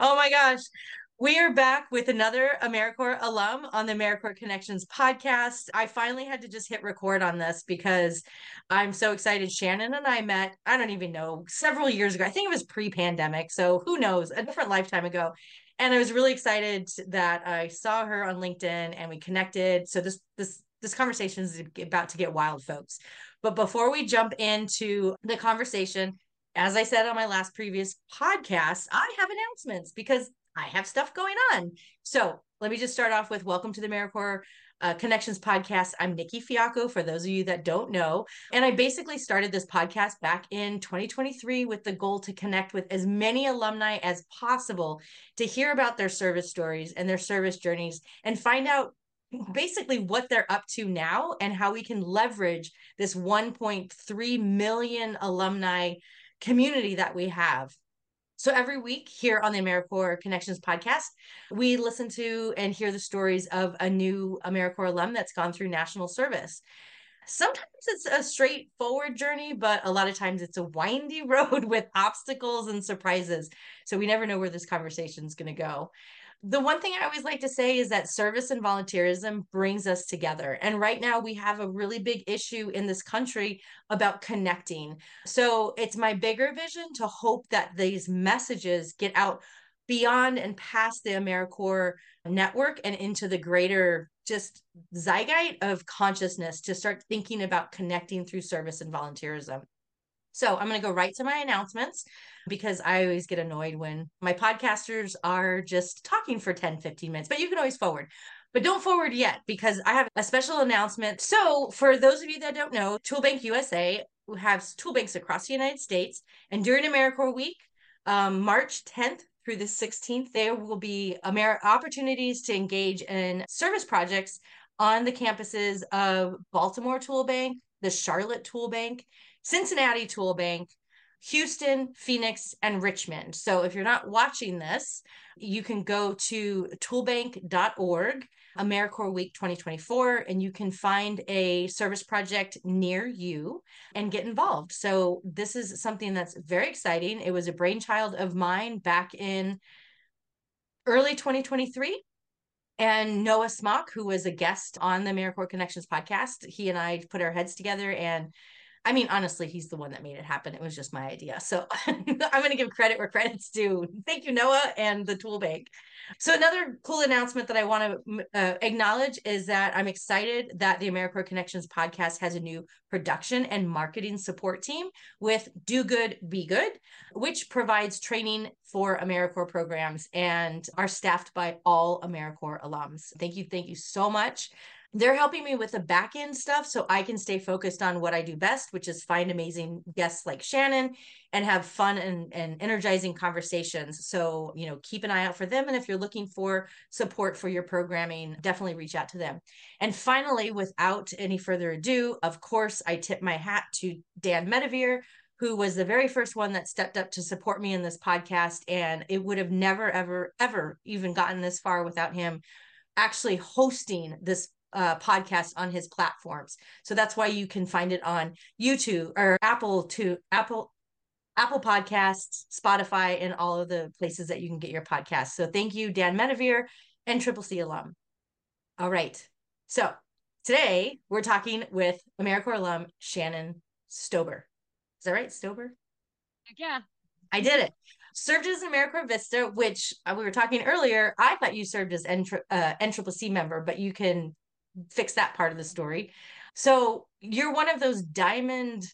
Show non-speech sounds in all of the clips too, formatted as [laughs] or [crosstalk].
Oh my gosh. We are back with another AmeriCorps alum on the AmeriCorps Connections podcast. I finally had to just hit record on this because I'm so excited. Shannon and I met, I don't even know, several years ago. I think it was pre pandemic. So who knows, a different lifetime ago. And I was really excited that I saw her on LinkedIn and we connected. So this, this, this conversation is about to get wild, folks. But before we jump into the conversation, as I said on my last previous podcast, I have announcements because I have stuff going on. So let me just start off with welcome to the AmeriCorps uh, Connections podcast. I'm Nikki Fiacco, for those of you that don't know. And I basically started this podcast back in 2023 with the goal to connect with as many alumni as possible to hear about their service stories and their service journeys and find out basically what they're up to now and how we can leverage this 1.3 million alumni community that we have. So every week here on the AmeriCorps Connections podcast, we listen to and hear the stories of a new AmeriCorps alum that's gone through national service. Sometimes it's a straightforward journey, but a lot of times it's a windy [laughs] road with obstacles and surprises. So we never know where this conversation is going to go the one thing I always like to say is that service and volunteerism brings us together. And right now we have a really big issue in this country about connecting. So it's my bigger vision to hope that these messages get out beyond and past the AmeriCorps network and into the greater just zeitgeist of consciousness to start thinking about connecting through service and volunteerism. So I'm going to go right to my announcements because I always get annoyed when my podcasters are just talking for 10, 15 minutes, but you can always forward. But don't forward yet because I have a special announcement. So, for those of you that don't know, Toolbank USA has tool banks across the United States. And during AmeriCorps Week, um, March 10th through the 16th, there will be Amer- opportunities to engage in service projects on the campuses of Baltimore Tool Bank, the Charlotte Tool Bank, Cincinnati Tool Bank, Houston, Phoenix, and Richmond. So if you're not watching this, you can go to toolbank.org, AmeriCorps Week 2024, and you can find a service project near you and get involved. So this is something that's very exciting. It was a brainchild of mine back in early 2023 and Noah Smock, who was a guest on the AmeriCorps Connections podcast, he and I put our heads together and I mean, honestly, he's the one that made it happen. It was just my idea. So [laughs] I'm going to give credit where credit's due. Thank you, Noah and the Tool Bank. So another cool announcement that I want to uh, acknowledge is that I'm excited that the AmeriCorps Connections podcast has a new production and marketing support team with Do Good, Be Good, which provides training for AmeriCorps programs and are staffed by all AmeriCorps alums. Thank you. Thank you so much they're helping me with the back end stuff so I can stay focused on what I do best, which is find amazing guests like Shannon and have fun and, and energizing conversations. So, you know, keep an eye out for them. And if you're looking for support for your programming, definitely reach out to them. And finally, without any further ado, of course, I tip my hat to Dan Medevere, who was the very first one that stepped up to support me in this podcast. And it would have never, ever, ever even gotten this far without him actually hosting this uh, podcast on his platforms. So that's why you can find it on YouTube or Apple to Apple Apple Podcasts, Spotify, and all of the places that you can get your podcasts. So thank you, Dan Menavere and Triple C alum. All right. So today we're talking with AmeriCorps alum Shannon Stober. Is that right? Stober? Yeah. I did it. Served as an AmeriCorps Vista, which uh, we were talking earlier. I thought you served as N uh, NCCC member, but you can fix that part of the story. So you're one of those diamond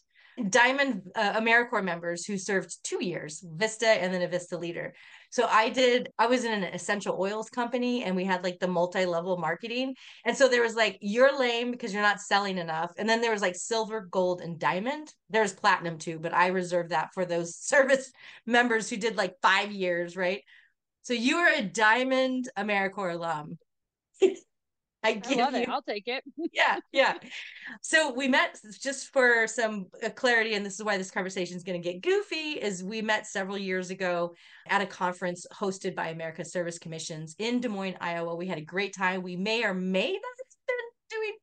diamond uh, AmeriCorps members who served two years, Vista and then a Vista leader. So I did, I was in an essential oils company and we had like the multi-level marketing. And so there was like, you're lame because you're not selling enough. And then there was like silver, gold, and diamond. There's platinum too, but I reserved that for those [laughs] service members who did like five years, right? So you are a diamond AmeriCorps alum. [laughs] I give I love you, it. I'll take it. [laughs] yeah, yeah. So we met just for some uh, clarity, and this is why this conversation is going to get goofy. Is we met several years ago at a conference hosted by America Service Commissions in Des Moines, Iowa. We had a great time. We may or may not have been doing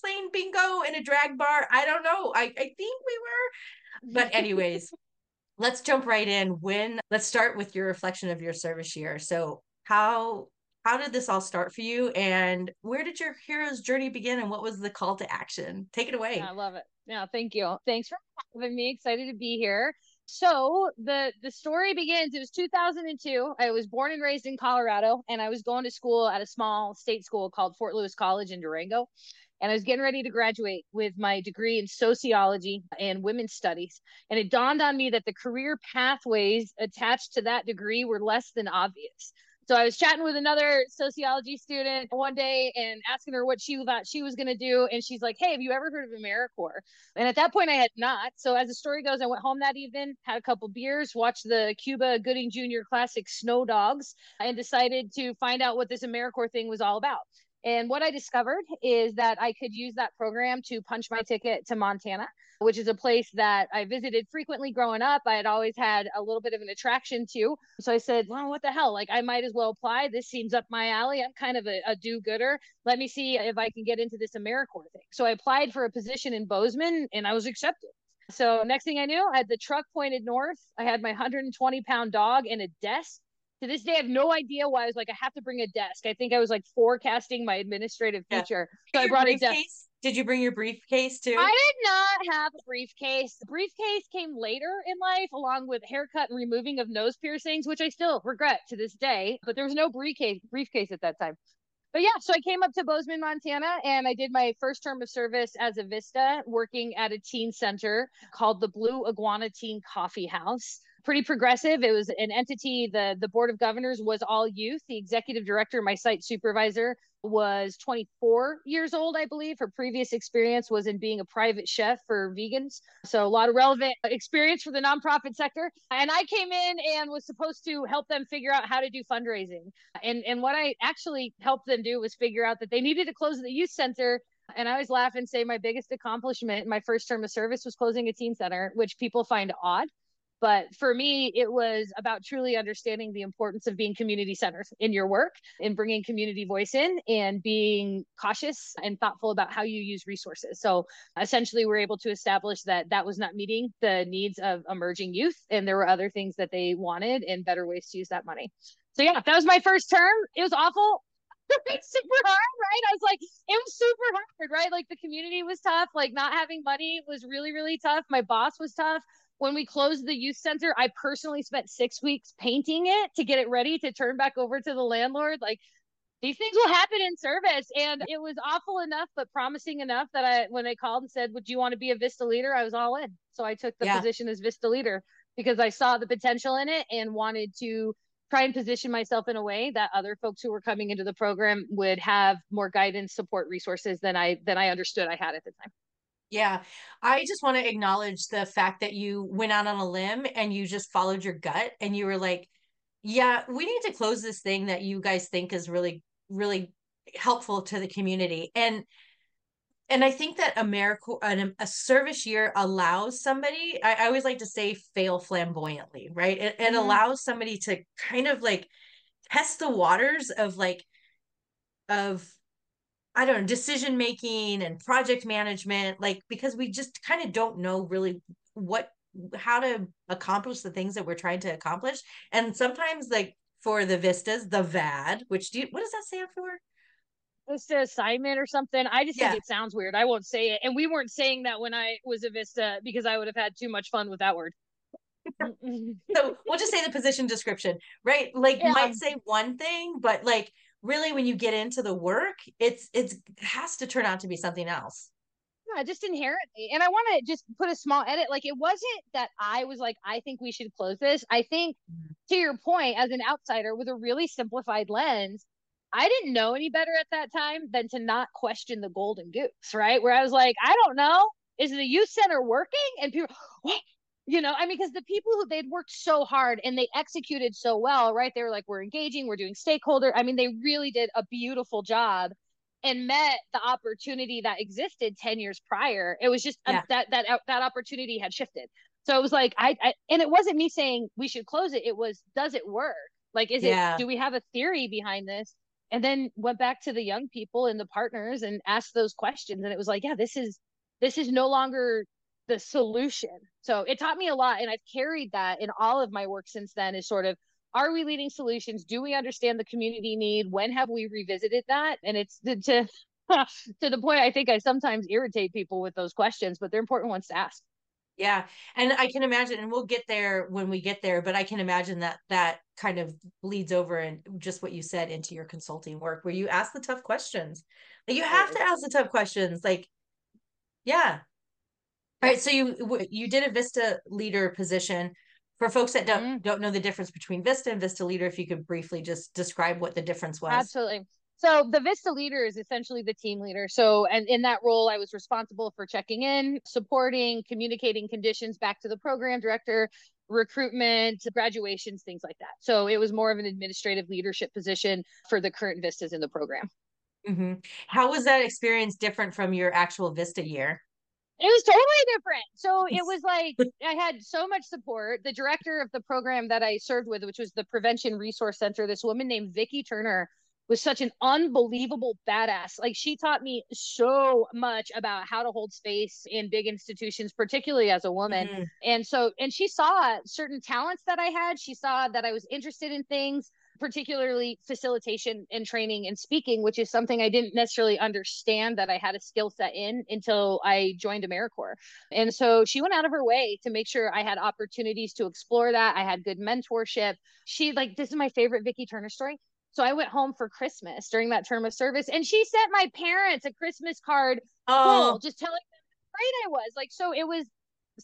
playing bingo in a drag bar. I don't know. I I think we were, but anyways. [laughs] let's jump right in. When let's start with your reflection of your service year. So how how did this all start for you and where did your hero's journey begin and what was the call to action? Take it away. Yeah, I love it. Yeah, thank you. Thanks for having me. Excited to be here. So the the story begins. It was 2002. I was born and raised in Colorado, and I was going to school at a small state school called Fort Lewis College in Durango. And I was getting ready to graduate with my degree in sociology and women's studies. And it dawned on me that the career pathways attached to that degree were less than obvious. So I was chatting with another sociology student one day and asking her what she thought she was going to do. And she's like, Hey, have you ever heard of AmeriCorps? And at that point, I had not. So as the story goes, I went home that evening, had a couple beers, watched the Cuba Gooding Jr. classic Snow Dogs, and decided to find out what this AmeriCorps thing was all about. And what I discovered is that I could use that program to punch my ticket to Montana, which is a place that I visited frequently growing up. I had always had a little bit of an attraction to. So I said, well, what the hell? Like, I might as well apply. This seems up my alley. I'm kind of a, a do gooder. Let me see if I can get into this AmeriCorps thing. So I applied for a position in Bozeman and I was accepted. So next thing I knew, I had the truck pointed north. I had my 120 pound dog in a desk to this day, I have no idea why I was like, I have to bring a desk. I think I was like forecasting my administrative future. Yeah. So I brought a desk. Did you bring your briefcase too? I did not have a briefcase. The briefcase came later in life, along with haircut and removing of nose piercings, which I still regret to this day. But there was no briefcase briefcase at that time. But yeah, so I came up to Bozeman, Montana, and I did my first term of service as a Vista, working at a teen center called the Blue Iguana Teen Coffee House pretty progressive. It was an entity. The the board of governors was all youth. The executive director, my site supervisor, was 24 years old, I believe. Her previous experience was in being a private chef for vegans. So a lot of relevant experience for the nonprofit sector. And I came in and was supposed to help them figure out how to do fundraising. And and what I actually helped them do was figure out that they needed to close the youth center and I always laugh and say my biggest accomplishment in my first term of service was closing a teen center, which people find odd but for me, it was about truly understanding the importance of being community centered in your work and bringing community voice in and being cautious and thoughtful about how you use resources. So essentially, we're able to establish that that was not meeting the needs of emerging youth, and there were other things that they wanted and better ways to use that money. So yeah, that was my first term. It was awful. [laughs] it's super hard, right? I was like, it was super hard, right? Like the community was tough. Like not having money was really, really tough. My boss was tough when we closed the youth center, I personally spent six weeks painting it to get it ready to turn back over to the landlord. Like these things will happen in service. And it was awful enough, but promising enough that I, when they called and said, Would you want to be a Vista leader? I was all in. So I took the yeah. position as Vista leader because I saw the potential in it and wanted to try and position myself in a way that other folks who were coming into the program would have more guidance, support, resources than I than I understood I had at the time. Yeah. I just want to acknowledge the fact that you went out on a limb and you just followed your gut and you were like, yeah, we need to close this thing that you guys think is really, really helpful to the community. And and I think that America, a service year allows somebody, I, I, always like to say fail flamboyantly, right? It, it mm-hmm. allows somebody to kind of like test the waters of like, of I don't know, decision making and project management, like because we just kind of don't know really what how to accomplish the things that we're trying to accomplish. And sometimes like for the vistas, the VAD, which do you, what does that stand for? Vista assignment or something. I just yeah. think it sounds weird. I won't say it. And we weren't saying that when I was a Vista because I would have had too much fun with that word. [laughs] so we'll just say the position description, right? Like yeah. might say one thing, but like really when you get into the work it's it's it has to turn out to be something else. Yeah just inherently and i want to just put a small edit like it wasn't that i was like i think we should close this. I think mm-hmm. to your point as an outsider with a really simplified lens i didn't know any better at that time than to not question the golden goose right? Where i was like i don't know. Is the youth center working? And people you know i mean because the people who they'd worked so hard and they executed so well right? They were like we're engaging we're doing stakeholder i mean they really did a beautiful job and met the opportunity that existed 10 years prior. It was just uh, yeah. a, that that uh, that opportunity had shifted. So it was like I, I, and it wasn't me saying we should close it it was does it work? Like is yeah. it do we have a theory behind this? And then went back to the young people and the partners and asked those questions and it was like yeah this is this is no longer the solution. So it taught me a lot. And I've carried that in all of my work since then is sort of, are we leading solutions? Do we understand the community need? When have we revisited that? And it's to, to, [laughs] to the point I think I sometimes irritate people with those questions, but they're important ones to ask. Yeah. And I can imagine, and we'll get there when we get there, but I can imagine that that kind of bleeds over and just what you said into your consulting work where you ask the tough questions. Like you have to ask the tough questions. Like, yeah. All right. So you you did a Vista leader position. For folks that don't mm. don't know the difference between Vista and Vista leader, if you could briefly just describe what the difference was. Absolutely. So the Vista leader is essentially the team leader. So, and in that role, I was responsible for checking in, supporting, communicating conditions back to the program director, recruitment, graduations, things like that. So it was more of an administrative leadership position for the current Vistas in the program. Mm-hmm. How was that experience different from your actual Vista year? It was totally different. So it was like I had so much support. The director of the program that I served with, which was the Prevention Resource Center, this woman named Vicki Turner, was such an unbelievable badass. Like she taught me so much about how to hold space in big institutions, particularly as a woman. Mm-hmm. And so, and she saw certain talents that I had. She saw that I was interested in things, particularly facilitation and training and speaking, which is something I didn't necessarily understand that I had a skill set in until I joined AmeriCorps. And so she went out of her way to make sure I had opportunities to explore that. I had good mentorship. She like, this is my favorite Vicki Turner story so I went home for Christmas during that term of service, and she sent my parents a Christmas card oh. full, just telling them how great I was. Like, so it was.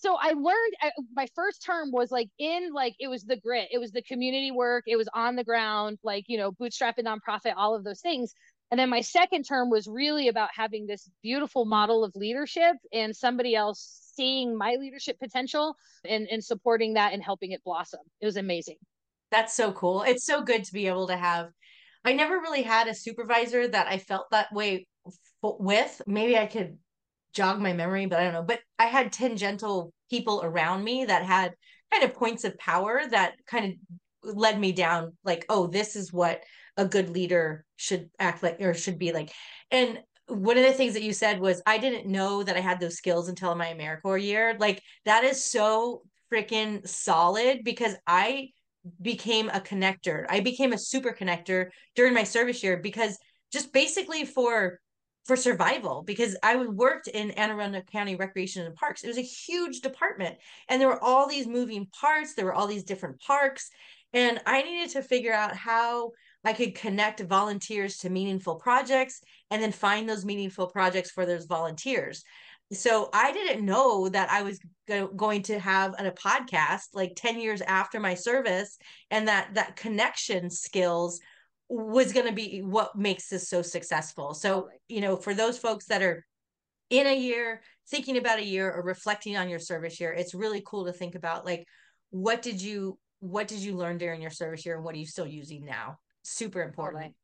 So I learned I, my first term was like in like it was the grit, it was the community work, it was on the ground, like you know, bootstrapping nonprofit, all of those things. And then my second term was really about having this beautiful model of leadership and somebody else seeing my leadership potential and, and supporting that and helping it blossom. It was amazing. That's so cool. It's so good to be able to have. I never really had a supervisor that I felt that way with. Maybe I could jog my memory, but I don't know. But I had tangential people around me that had kind of points of power that kind of led me down like, oh, this is what a good leader should act like or should be like. And one of the things that you said was I didn't know that I had those skills until my AmeriCorps year. Like that is so freaking solid because I became a connector. I became a super connector during my service year because just basically for for survival because I worked in Anne Arundel County Recreation and Parks. It was a huge department and there were all these moving parts, there were all these different parks and I needed to figure out how I could connect volunteers to meaningful projects and then find those meaningful projects for those volunteers so I didn't know that I was go- going to have a podcast like 10 years after my service and that that connection skills was going to be what makes this so successful. So, you know, for those folks that are in a year, thinking about a year or reflecting on your service year, it's really cool to think about like what did you what did you learn during your service year and what are you still using now? Super important. Totally.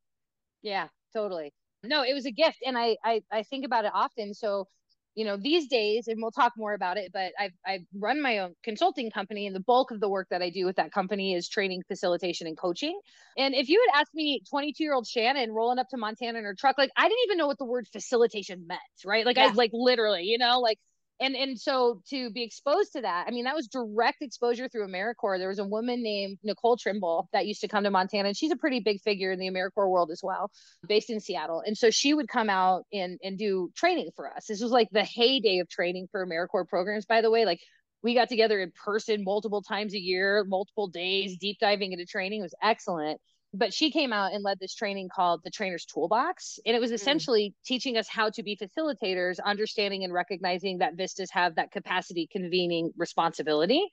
Yeah, totally. No, it was a gift and I I I think about it often. So you know these days and we'll talk more about it but i've i run my own consulting company and the bulk of the work that i do with that company is training facilitation and coaching and if you had asked me 22 year old shannon rolling up to montana in her truck like i didn't even know what the word facilitation meant right like yeah. i like literally you know like and and so to be exposed to that i mean that was direct exposure through americorps. There was a woman named nicole trimble that used to come to montana and she's a pretty big figure in the americorps world as well based in seattle. And so she would come out and and do training for us. This was like the heyday of training for americorps programs by the way. Like we got together in person multiple times a year multiple days deep diving into training it was excellent but she came out and led this training called the trainer's toolbox and it was mm. essentially mm. teaching us how to be facilitators understanding and recognizing that vistas have that capacity convening responsibility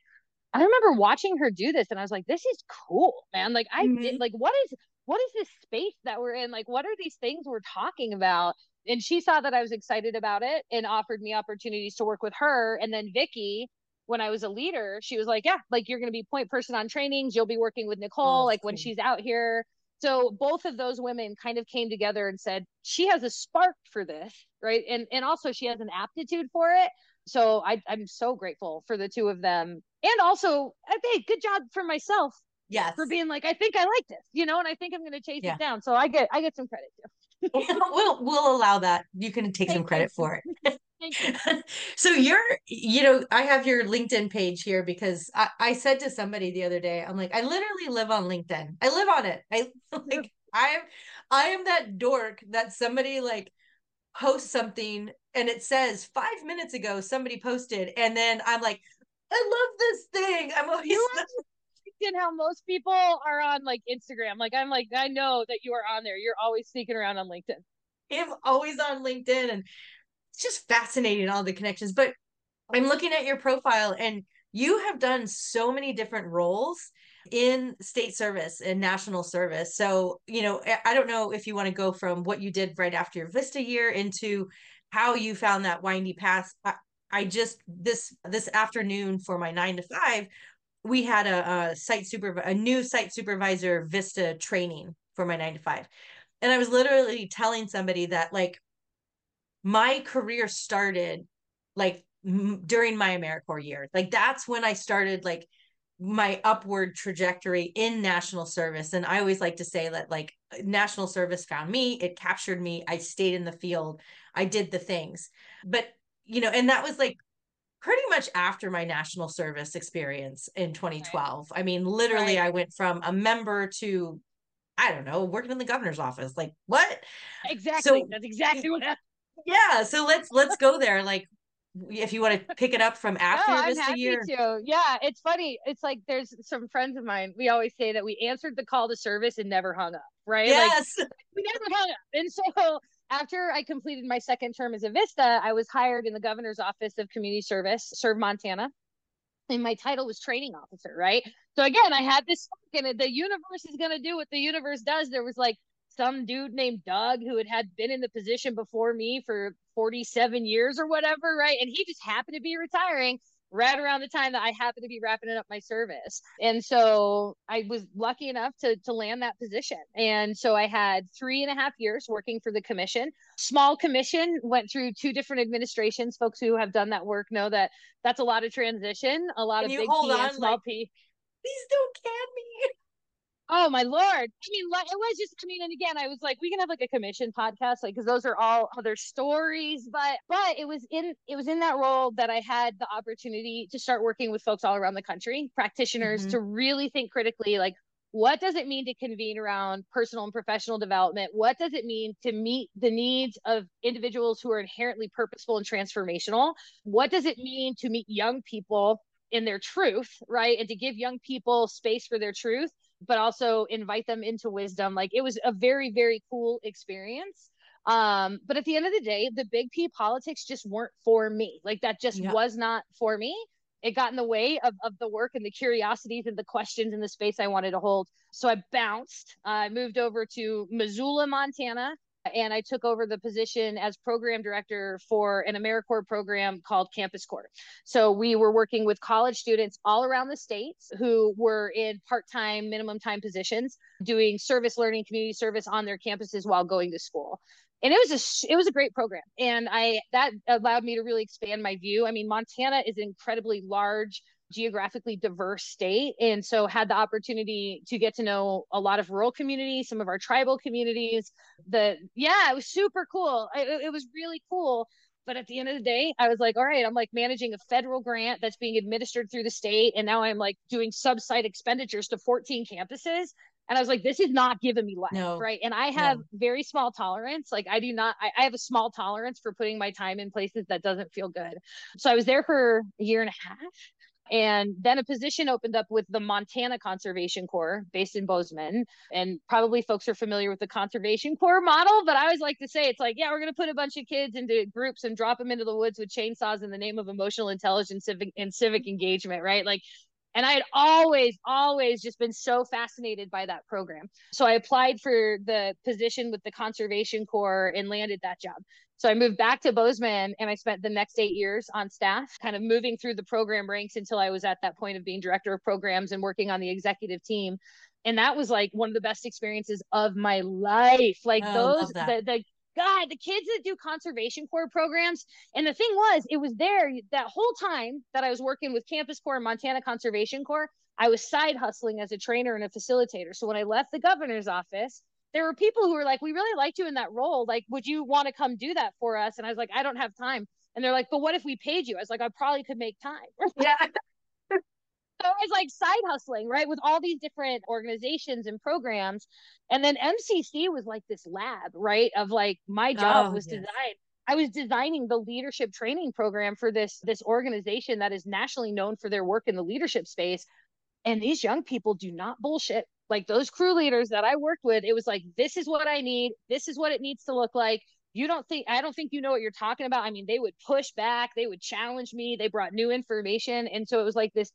i remember watching her do this and i was like this is cool man like i mm-hmm. did like what is what is this space that we're in like what are these things we're talking about and she saw that i was excited about it and offered me opportunities to work with her and then vicki when I was a leader, she was like, Yeah, like you're going to be point person on trainings. You'll be working with Nicole, oh, like cool. when she's out here. So both of those women kind of came together and said, She has a spark for this, right? And and also she has an aptitude for it. So I, I'm so grateful for the two of them. And also, uh, hey, good job for myself. Yes. For being like, I think I like this, you know, and I think I'm gonna chase yeah. it down. So I get I get some credit too. [laughs] we'll we'll allow that. You can take some credit for it. [laughs] [laughs] so you're, you know, I have your LinkedIn page here because I, I said to somebody the other day, I'm like, I literally live on LinkedIn. I live on it. I [laughs] like, [laughs] I'm, I am that dork that somebody like posts something and it says five minutes ago somebody posted, and then I'm like, I love this thing. I'm always. You how most people are on like Instagram. Like I'm like I know that you are on there. You're always sneaking around on LinkedIn. I'm always on LinkedIn, and it's just fascinating all the connections. But I'm looking at your profile, and you have done so many different roles in state service and national service. So, you know, I don't know if you want to go from what you did right after your Vista year into how you found that windy path. I, I just this this afternoon for my nine to five, we had a, a site super a new site supervisor Vista training for my nine to five, and I was literally telling somebody that like my career started like m- during my AmeriCorps year. Like that's when I started like my upward trajectory in national service. And i always like to say that like national service found me it captured me i stayed in the field i did the things. But you know and that was like pretty much after my national service experience in 2012 right. i mean literally right. i went from a member to i don't know working in the governor's office. Like what? Exactly. So, that's exactly [laughs] what happened yeah so let's let's go there like if you want to [laughs] pick it up from after no, this I'm year. To. Yeah, it's funny. It's like there's some friends of mine. We always say that we answered the call to service and never hung up, right? Yes. Like, [laughs] we never hung up. And so after I completed my second term as a Vista, I was hired in the governor's office of community service, serve Montana. And my title was training officer, right? So again, I had this and the universe is gonna do what the universe does. There was like some dude named Doug who had had been in the position before me for 47 years or whatever, right? And he just happened to be retiring right around the time that I happened to be wrapping up my service. And so I was lucky enough to, to land that position. And so I had three and a half years working for the commission. Small commission, went through two different administrations. Folks who have done that work know that that's a lot of transition, a lot Can of big P and small like, P. Please don't can me. Oh my lord! I mean, it was just. I mean, and again, I was like, we can have like a commission podcast, like because those are all other stories. But but it was in it was in that role that I had the opportunity to start working with folks all around the country, practitioners, mm-hmm. to really think critically, like what does it mean to convene around personal and professional development? What does it mean to meet the needs of individuals who are inherently purposeful and transformational? What does it mean to meet young people in their truth, right? And to give young people space for their truth but also invite them into wisdom. Like it was a very, very cool experience. Um, but at the end of the day, the big P politics just weren't for me. Like that just yeah. was not for me. It got in the way of, of the work and the curiosities and the questions in the space I wanted to hold. So I bounced. I moved over to Missoula, Montana, and I took over the position as program director for an AmeriCorps program called Campus Corps. So we were working with college students all around the states who were in part-time, minimum time positions, doing service learning, community service on their campuses while going to school. And it was a it was a great program, and I that allowed me to really expand my view. I mean, Montana is incredibly large geographically diverse state and so had the opportunity to get to know a lot of rural communities some of our tribal communities the yeah it was super cool it, it was really cool but at the end of the day i was like all right i'm like managing a federal grant that's being administered through the state and now i'm like doing sub-site expenditures to 14 campuses and I was like, this is not giving me life. No, right. And I have no. very small tolerance. Like I do not, I, I, have a small tolerance for putting my time in places that doesn't feel good. So I was there for a year and a half. And then a position opened up with the Montana Conservation Corps based in Bozeman. And probably folks are familiar with the Conservation Corps model, but I always like to say it's like, yeah, we're going to put a bunch of kids into groups and drop them into the woods with chainsaws in the name of emotional intelligence and civic engagement, right? Like, and I had always, always just been so fascinated by that program. So I applied for the position with the Conservation Corps and landed that job. So I moved back to Bozeman and I spent the next eight years on staff, kind of moving through the program ranks until I was at that point of being director of programs and working on the executive team. And that was like one of the best experiences of my life. Like oh, those, the, the God, the kids that do conservation corps programs. And the thing was, it was there that whole time that I was working with Campus Corps and Montana Conservation Corps, I was side hustling as a trainer and a facilitator. So when I left the governor's office, there were people who were like, we really liked you in that role. Like, would you want to come do that for us? And I was like, I don't have time. And they're like, but what if we paid you? I was like, I probably could make time. [laughs] yeah. so I was like side hustling, right, with all these different organizations and programs. And then MCC was like this lab, right, of like my job oh, was yes. design. I was designing the leadership training program for this this organization that is nationally known for their work in the leadership space. And these young people do not bullshit. Like those crew leaders that I worked with, it was like, this is what I need. This is what it needs to look like. You don't think i don't think you know what you're talking about. I mean they would push back. They would challenge me. They brought new information. And so it was like this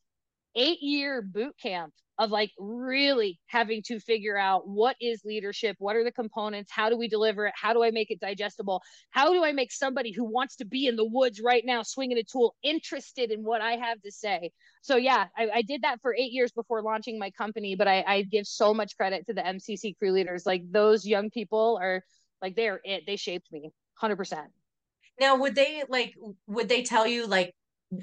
eight year boot camp of like really having to figure out what is leadership what are the components how do we deliver it how do i make it digestible how do i make somebody who wants to be in the woods right now swinging a tool interested in what i have to say so yeah i, I did that for eight years before launching my company but I, I give so much credit to the mcc crew leaders like those young people are like they're it. They shaped me 100%. Now, would they like, would they tell you like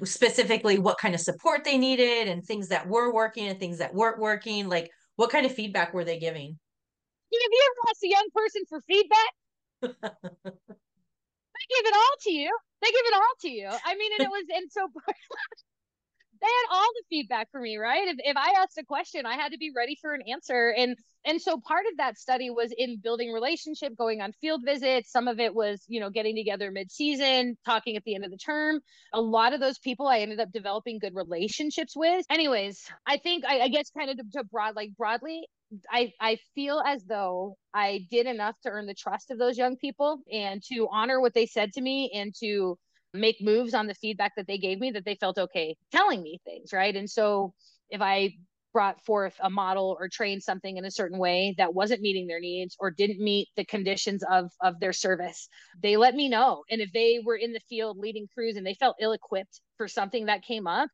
specifically what kind of support they needed and things that were working and things that weren't working? Like, what kind of feedback were they giving? Have you ever asked a young person for feedback? [laughs] they give it all to you. They give it all to you. I mean, and it was, and so [laughs] had all the feedback for me, right? If, if I asked a question, I had to be ready for an answer. And and so part of that study was in building relationship, going on field visits. Some of it was, you know, getting together mid-season, talking at the end of the term. A lot of those people I ended up developing good relationships with. Anyways, I think I, I guess kind of to, to broad like broadly, I, I feel as though I did enough to earn the trust of those young people and to honor what they said to me and to make moves on the feedback that they gave me that they felt okay telling me things, right? And so if I brought forth a model or trained something in a certain way that wasn't meeting their needs or didn't meet the conditions of of their service they let me know and if they were in the field leading crews and they felt ill equipped for something that came up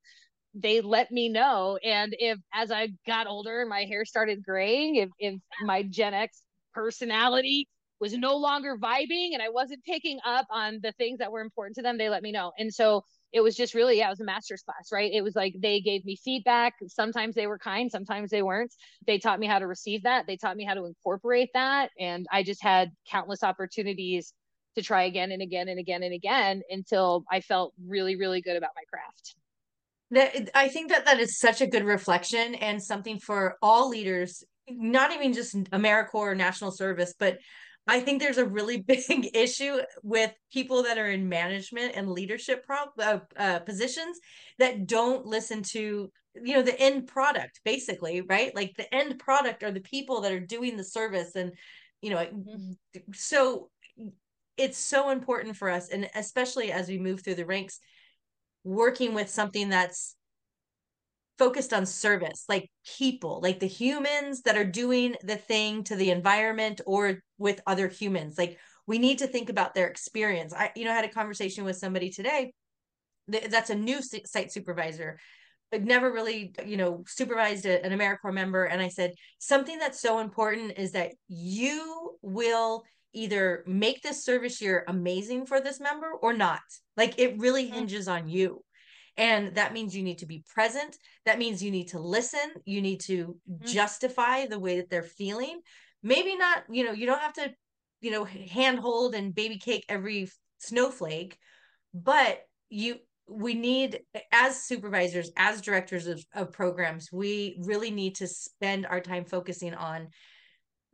they let me know and if as i got older my hair started graying if if my gen x personality was no longer vibing and I wasn't picking up on the things that were important to them, they let me know. And so it was just really, yeah, it was a master's class, right? It was like they gave me feedback. Sometimes they were kind, sometimes they weren't. They taught me how to receive that. They taught me how to incorporate that. And I just had countless opportunities to try again and again and again and again until I felt really, really good about my craft. That I think that that is such a good reflection and something for all leaders, not even just AmeriCorps or national service, but I think there's a really [laughs] big issue with people that are in management and leadership pro- uh, uh, positions that don't listen to you know the end product basically right like the end product are the people that are doing the service and you know mm-hmm. so it's so important for us and especially as we move through the ranks working with something that's focused on service, like people, like the humans that are doing the thing to the environment or with other humans. Like we need to think about their experience. I, you know, I had a conversation with somebody today that's a new site supervisor but never really you know supervised a, an americorps member and i said something that's so important is that you will either make this service year amazing for this member or not like it really mm. hinges on you and that means you need to be present. That means you need to listen. You need to mm-hmm. justify the way that they're feeling. Maybe not, you know, you don't have to, you know, handhold and baby cake every snowflake, but you we need as supervisors as directors of, of programs we really need to spend our time focusing on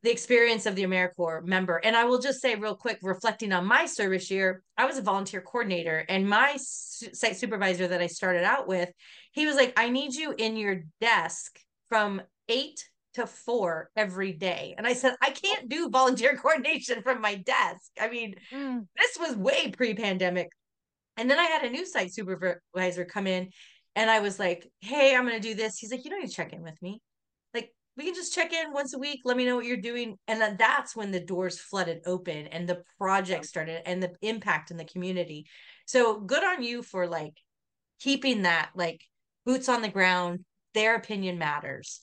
the experience of the AmeriCorps member. And I will just say real quick, reflecting on my service year, I was a volunteer coordinator and my site supervisor that I started out with, he was like, I need you in your desk from eight to four every day. And I said, I can't do [laughs] volunteer coordination from my desk. I mean, mm. this was way pre pandemic. And then I had a new site supervisor come in and I was like, Hey, I'm going to do this. He's like, You don't need to check in with me we can just check in once a week let me know what you're doing and then that's when the doors flooded open and the project started and the impact in the community so good on you for like keeping that like boots on the ground their opinion matters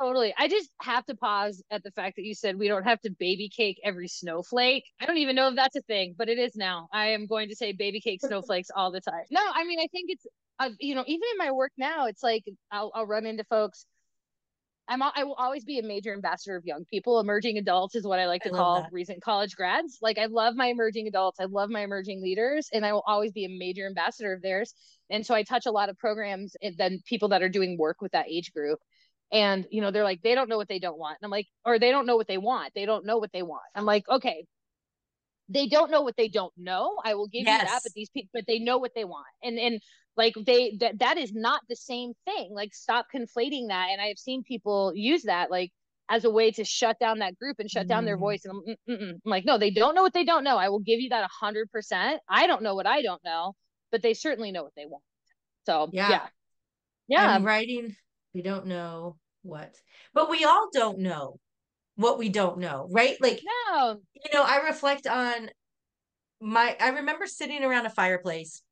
Totally. I just have to pause at the fact that you said we don't have to baby cake every snowflake. I don't even know if that's a thing, but it is now. I am going to say baby cake [laughs] snowflakes all the time. No, I mean, I think it's, uh, you know, even in my work now, it's like I'll, I'll run into folks I'm I will always be a major ambassador of young people. Emerging adults is what I like to I call recent college grads. Like I love my emerging adults. I love my emerging leaders, and I will always be a major ambassador of theirs. And so I touch a lot of programs eh, and then people that are doing work with that age group. And you know, they're like, they don't know what they don't want. And I'm like, or they don't know what they want. They don't know what they want. I'm like, okay, they don't know what they don't know. I will give yes. you that, but these people, but they know what they want. And and like they that that is not the same thing like stop conflating that and i've seen people use that like as a way to shut down that group and shut mm. down their mm. voice and I'm, I'm, like no they don't know what they don't know i will give you that a 100% i don't know what i don't know but they certainly know what they want so yeah yeah, yeah. I'm writing we don't know what but we all don't know what we don't know right like no you know i reflect on my i remember sitting around a fireplace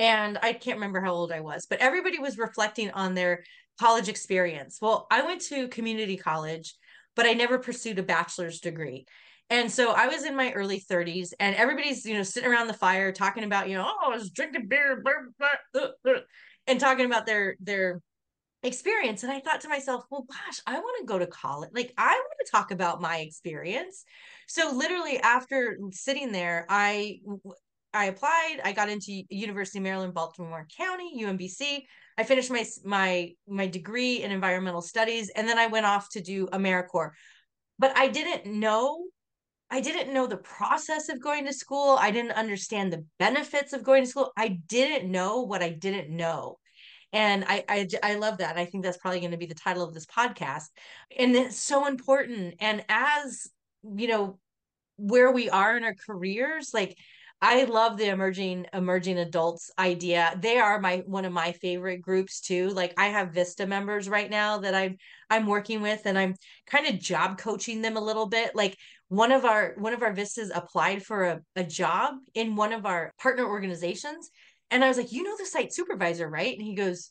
and I can't remember how old I was, but everybody was reflecting on their college experience. Well, I went to community college, but I never pursued a bachelor's degree. And so I was in my early 30s, and everybody's, you know, sitting around the fire talking about, you know, oh, I was drinking beer, blah, blah, blah, and talking about their their experience. And I thought to myself, well, gosh, I want to go to college. Like, I want to talk about my experience. So literally after sitting there, I I applied. I got into University of Maryland, Baltimore County, UMBC. I finished my my my degree in environmental studies, and then I went off to do AmeriCorps. But I didn't know, I didn't know the process of going to school. I didn't understand the benefits of going to school. I didn't know what I didn't know, and I I, I love that. I think that's probably going to be the title of this podcast, and it's so important. And as you know, where we are in our careers, like I love the emerging emerging adults idea. They are my one of my favorite groups too. Like I have Vista members right now that I'm I'm working with and I'm kind of job coaching them a little bit. Like one of our one of our Vistas applied for a, a job in one of our partner organizations. And I was like, you know the site supervisor, right? And he goes,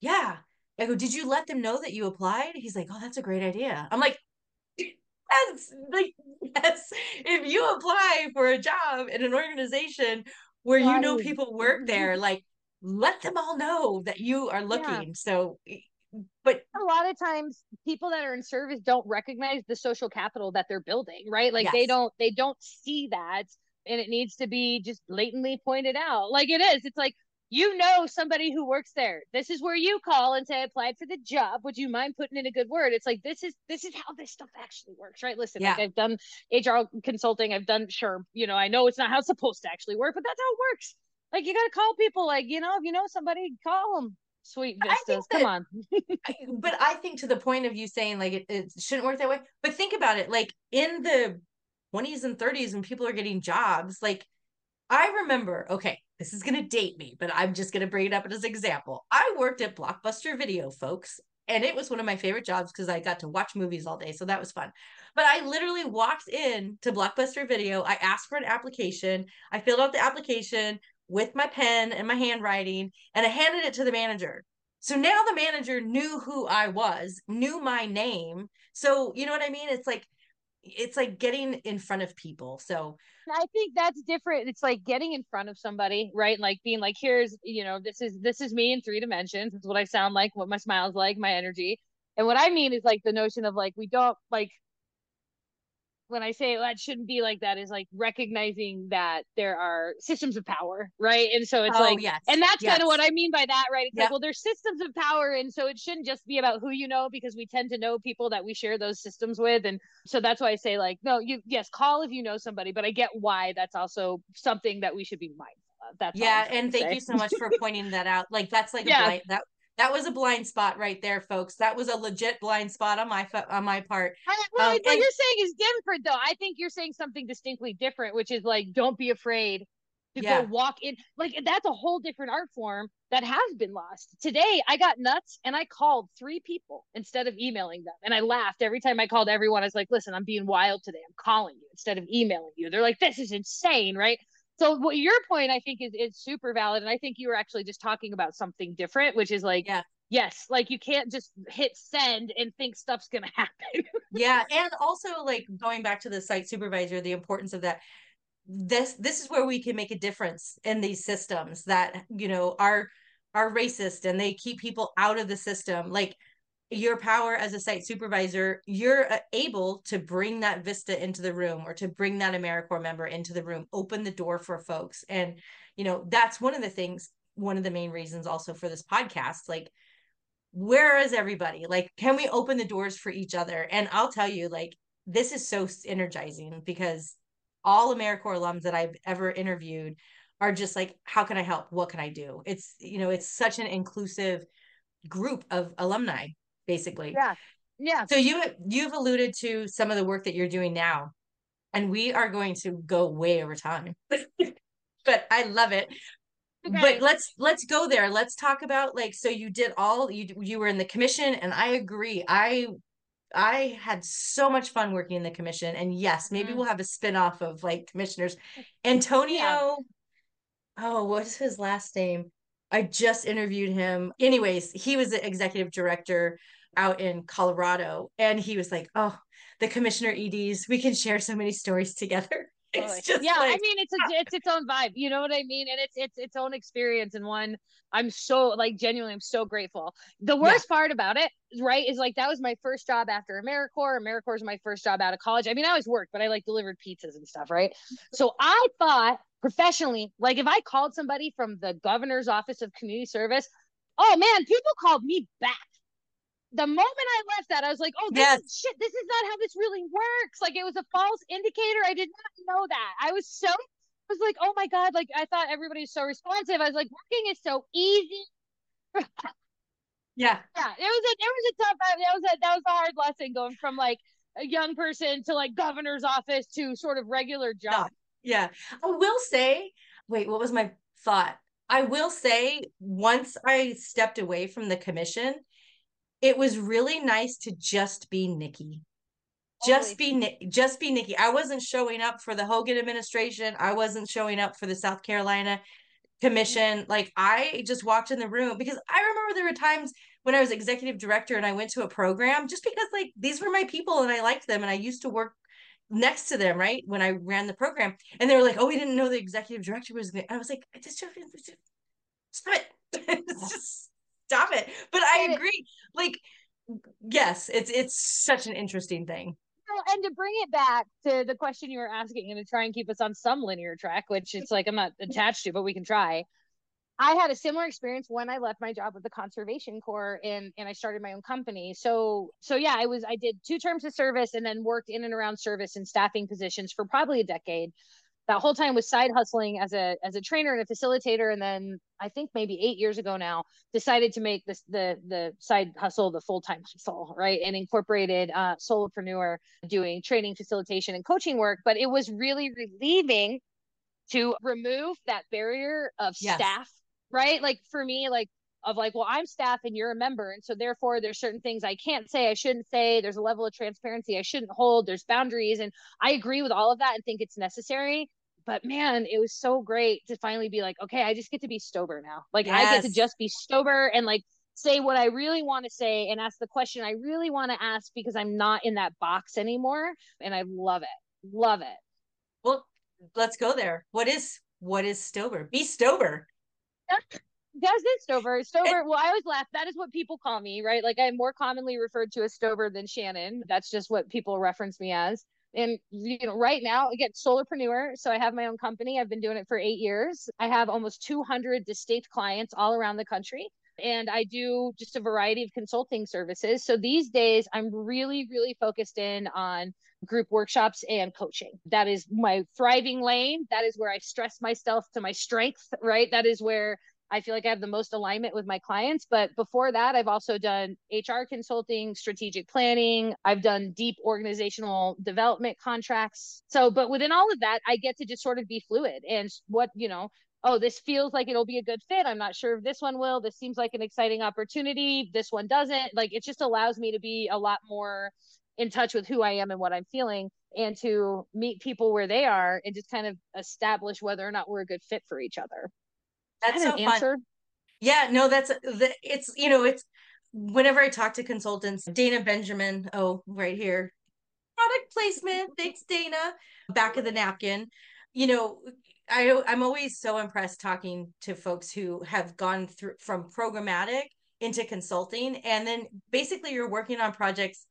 Yeah. I go, did you let them know that you applied? He's like, Oh, that's a great idea. I'm like, [laughs] that's like yes. If you apply for a job in an organization where you know people work mm-hmm. there, like let them all know that you are looking. Yeah. So but a lot of times people that are in service don't recognize the social capital that they're building, right? Like yes. they don't they don't see that and it needs to be just blatantly pointed out. Like it is. It's like you know somebody who works there. This is where you call and say, I applied for the job. Would you mind putting in a good word? It's like this is this is how this stuff actually works, right? Listen, yeah. like I've done HR consulting, I've done sure, you know, I know it's not how it's supposed to actually work, but that's how it works. Like you gotta call people, like, you know, if you know somebody, call them. Sweet vistas. That, Come on. [laughs] but I think to the point of you saying like it, it shouldn't work that way. But think about it, like in the 20s and 30s when people are getting jobs, like I remember, okay, this is going to date me, but I'm just going to bring it up as an example. I worked at Blockbuster Video, folks, and it was one of my favorite jobs because I got to watch movies all day. So that was fun. But I literally walked in to Blockbuster Video. I asked for an application. I filled out the application with my pen and my handwriting, and I handed it to the manager. So now the manager knew who I was, knew my name. So, you know what I mean? It's like, it's like getting in front of people. So I think that's different. It's like getting in front of somebody, right? Like being like, here's, you know, this is this is me in three dimensions. Is what I sound like, what my smile's like, my energy. And what I mean is like the notion of like we don't like when I say oh, that shouldn't be like that is like recognizing that there are systems of power, right? And so it's oh, like, yes. and that's yes. kind of what I mean by that, right? It's yep. like, well, there's systems of power, and so it shouldn't just be about who you know because we tend to know people that we share those systems with, and so that's why I say like, no, you yes, call if you know somebody, but I get why that's also something that we should be mindful of. That's yeah, and thank say. you so much for pointing that out. Like that's like [laughs] yeah. a that that was a blind spot right there, folks. That was a legit blind spot on my on my part. well, um, what and- you're saying is different, though. I think you're saying something distinctly different, which is like, don't be afraid to yeah. go walk in. Like that's a whole different art form that has been lost. Today, I got nuts and I called three people instead of emailing them, and I laughed every time I called everyone. I was like, "Listen, I'm being wild today. I'm calling you instead of emailing you." They're like, "This is insane, right?" So what your point i think is is super valid and i think you were actually just talking about something different which is like yeah. yes like you can't just hit send and think stuff's gonna [laughs] happen. Yeah and also like going back to the site supervisor the importance of that this this is where we can make a difference in these systems that you know are are racist and they keep people out of the system. Like your power as a site supervisor, you're uh, able to bring that Vista into the room or to bring that AmeriCorps member into the room, open the door for folks. And, you know, that's one of the things, one of the main reasons also for this podcast. Like, where is everybody? Like, can we open the doors for each other? And I'll tell you, like, this is so energizing because all AmeriCorps alums that I've ever interviewed are just like, how can I help? What can I do? It's, you know, it's such an inclusive group of alumni basically. Yeah. Yeah. So you you've alluded to some of the work that you're doing now, and we are going to go way over time. [laughs] but I love it. Okay. But let's let's go there. Let's talk about like so you did all you you were in the commission and I agree. I I had so much fun working in the commission and yes, maybe mm-hmm. we'll have a spin-off of like commissioners. [laughs] Antonio yeah. Oh, what's his last name? I just interviewed him. Anyways, he was the executive director out in Colorado. And he was like, Oh, the commissioner EDs, we can share so many stories together. [laughs] It's just yeah, like, I mean it's a, [laughs] it's its own vibe. You know what I mean? And it's it's its own experience and one I'm so like genuinely I'm so grateful. The worst yeah. part about it, right, is like that was my first job after AmeriCorps. AmeriCorps is my first job out of college. I mean, I always worked, but I like delivered pizzas and stuff, right? Mm-hmm. So I thought professionally, like if I called somebody from the governor's office of community service, oh man, people called me back the moment I left that, I was like, oh, this yes. is, shit, this is not how this really works. Like it was a false indicator. I did not know that. I was so, I was like, oh my God, like I thought everybody was so responsive. I was like, working is so easy. yeah. [laughs] Yeah. It was a, it was a tough, that was a, that was a hard lesson going from like a young person to like governor's office to sort of regular job. Yeah. I will say, wait, what was my thought? I will say once I stepped away from the commission, it was really nice to just be Nikki. Just be just be Nikki. I wasn't showing up for the Hogan administration. I wasn't showing up for the South Carolina commission. Like I just walked in the room because I remember there were times when I was executive director and I went to a program just because like these were my people and I liked them and I used to work next to them, right? When I ran the program. And they were like, oh, we didn't know the executive director was there. I was like, I just stop it. just stop it. But I agree. Like, yes, it's it's such an interesting thing. and to bring it back to the question you were asking and to try and keep us on some linear track, which it's like I'm not [laughs] attached to, but we can try. I had a similar experience when I left my job with the Conservation Corps and and I started my own company. So so yeah, I was I did two terms of service and then worked in and around service and staffing positions for probably a decade that whole time was side hustling as a as a trainer and a facilitator. And then i think maybe eight years ago now decided to make this the the side hustle the full-time hustle right? And incorporated uh solopreneur doing training facilitation and coaching work. But it was really relieving to remove that barrier of yes. staff right? Like for me like of like well i'm staff and you're a member. And so therefore there's certain things i can't say i shouldn't say. There's a level of transparency i shouldn't hold. There's boundaries. And i agree with all of that and think it's necessary but man, it was so great to finally be like, okay, I just get to be Stober now. Like yes. I get to just be Stober and like say what I really want to say and ask the question I really want to ask because I'm not in that box anymore. And I love it. Love it. Well, let's go there. What is what is Stober? Be Stober. [laughs] That's it, Stober. Stober. Well, I always laugh. That is what people call me, right? Like I'm more commonly referred to as Stober than Shannon. That's just what people reference me as and you know right now again solopreneur so i have my own company. I've been doing it for eight years. I have almost 200 distinct clients all around the country and i do just a variety of consulting services. So these days i'm really really focused in on group workshops and coaching. That is my thriving lane. That is where i stress myself to my strength right? That is where I feel like I have the most alignment with my clients. But before that, I've also done HR consulting, strategic planning. I've done deep organizational development contracts. So, but within all of that, I get to just sort of be fluid and what, you know, oh, this feels like it'll be a good fit. I'm not sure if this one will. This seems like an exciting opportunity. This one doesn't. Like it just allows me to be a lot more in touch with who I am and what I'm feeling and to meet people where they are and just kind of establish whether or not we're a good fit for each other. That's so fun. Yeah, no, that's the it's you know, it's whenever I talk to consultants, Dana Benjamin, oh, right here. Product placement. Thanks, Dana. Back of the napkin. You know, I I'm always so impressed talking to folks who have gone through from programmatic into consulting and then basically you're working on projects